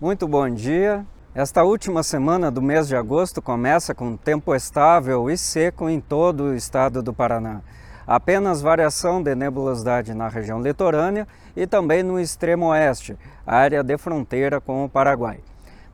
Muito bom dia. Esta última semana do mês de agosto começa com tempo estável e seco em todo o estado do Paraná. Apenas variação de nebulosidade na região litorânea e também no extremo oeste, área de fronteira com o Paraguai.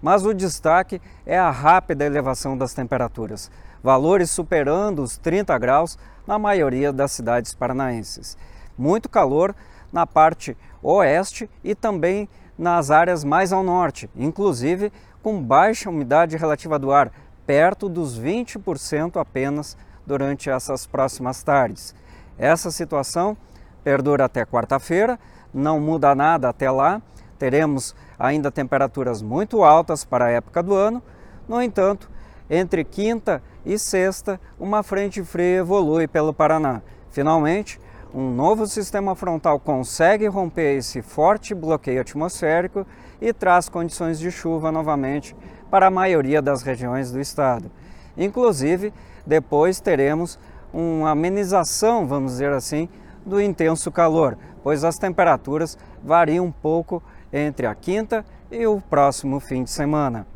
Mas o destaque é a rápida elevação das temperaturas, valores superando os 30 graus na maioria das cidades paranaenses. Muito calor na parte oeste e também nas áreas mais ao norte, inclusive com baixa umidade relativa do ar, perto dos 20% apenas durante essas próximas tardes. Essa situação perdura até quarta-feira, não muda nada até lá, teremos ainda temperaturas muito altas para a época do ano, no entanto, entre quinta e sexta, uma frente fria evolui pelo Paraná. Finalmente, um novo sistema frontal consegue romper esse forte bloqueio atmosférico e traz condições de chuva novamente para a maioria das regiões do estado. Inclusive, depois teremos uma amenização, vamos dizer assim, do intenso calor, pois as temperaturas variam um pouco entre a quinta e o próximo fim de semana.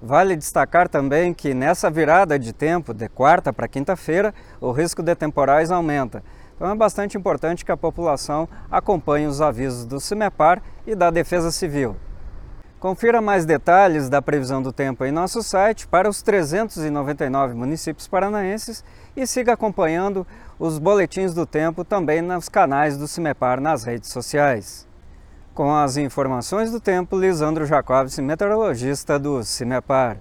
Vale destacar também que nessa virada de tempo, de quarta para quinta-feira, o risco de temporais aumenta. Então é bastante importante que a população acompanhe os avisos do CIMEPAR e da Defesa Civil. Confira mais detalhes da previsão do tempo em nosso site para os 399 municípios paranaenses e siga acompanhando os boletins do tempo também nos canais do CIMEPAR nas redes sociais. Com as informações do tempo, Lisandro Jacobs, meteorologista do CIMEPAR.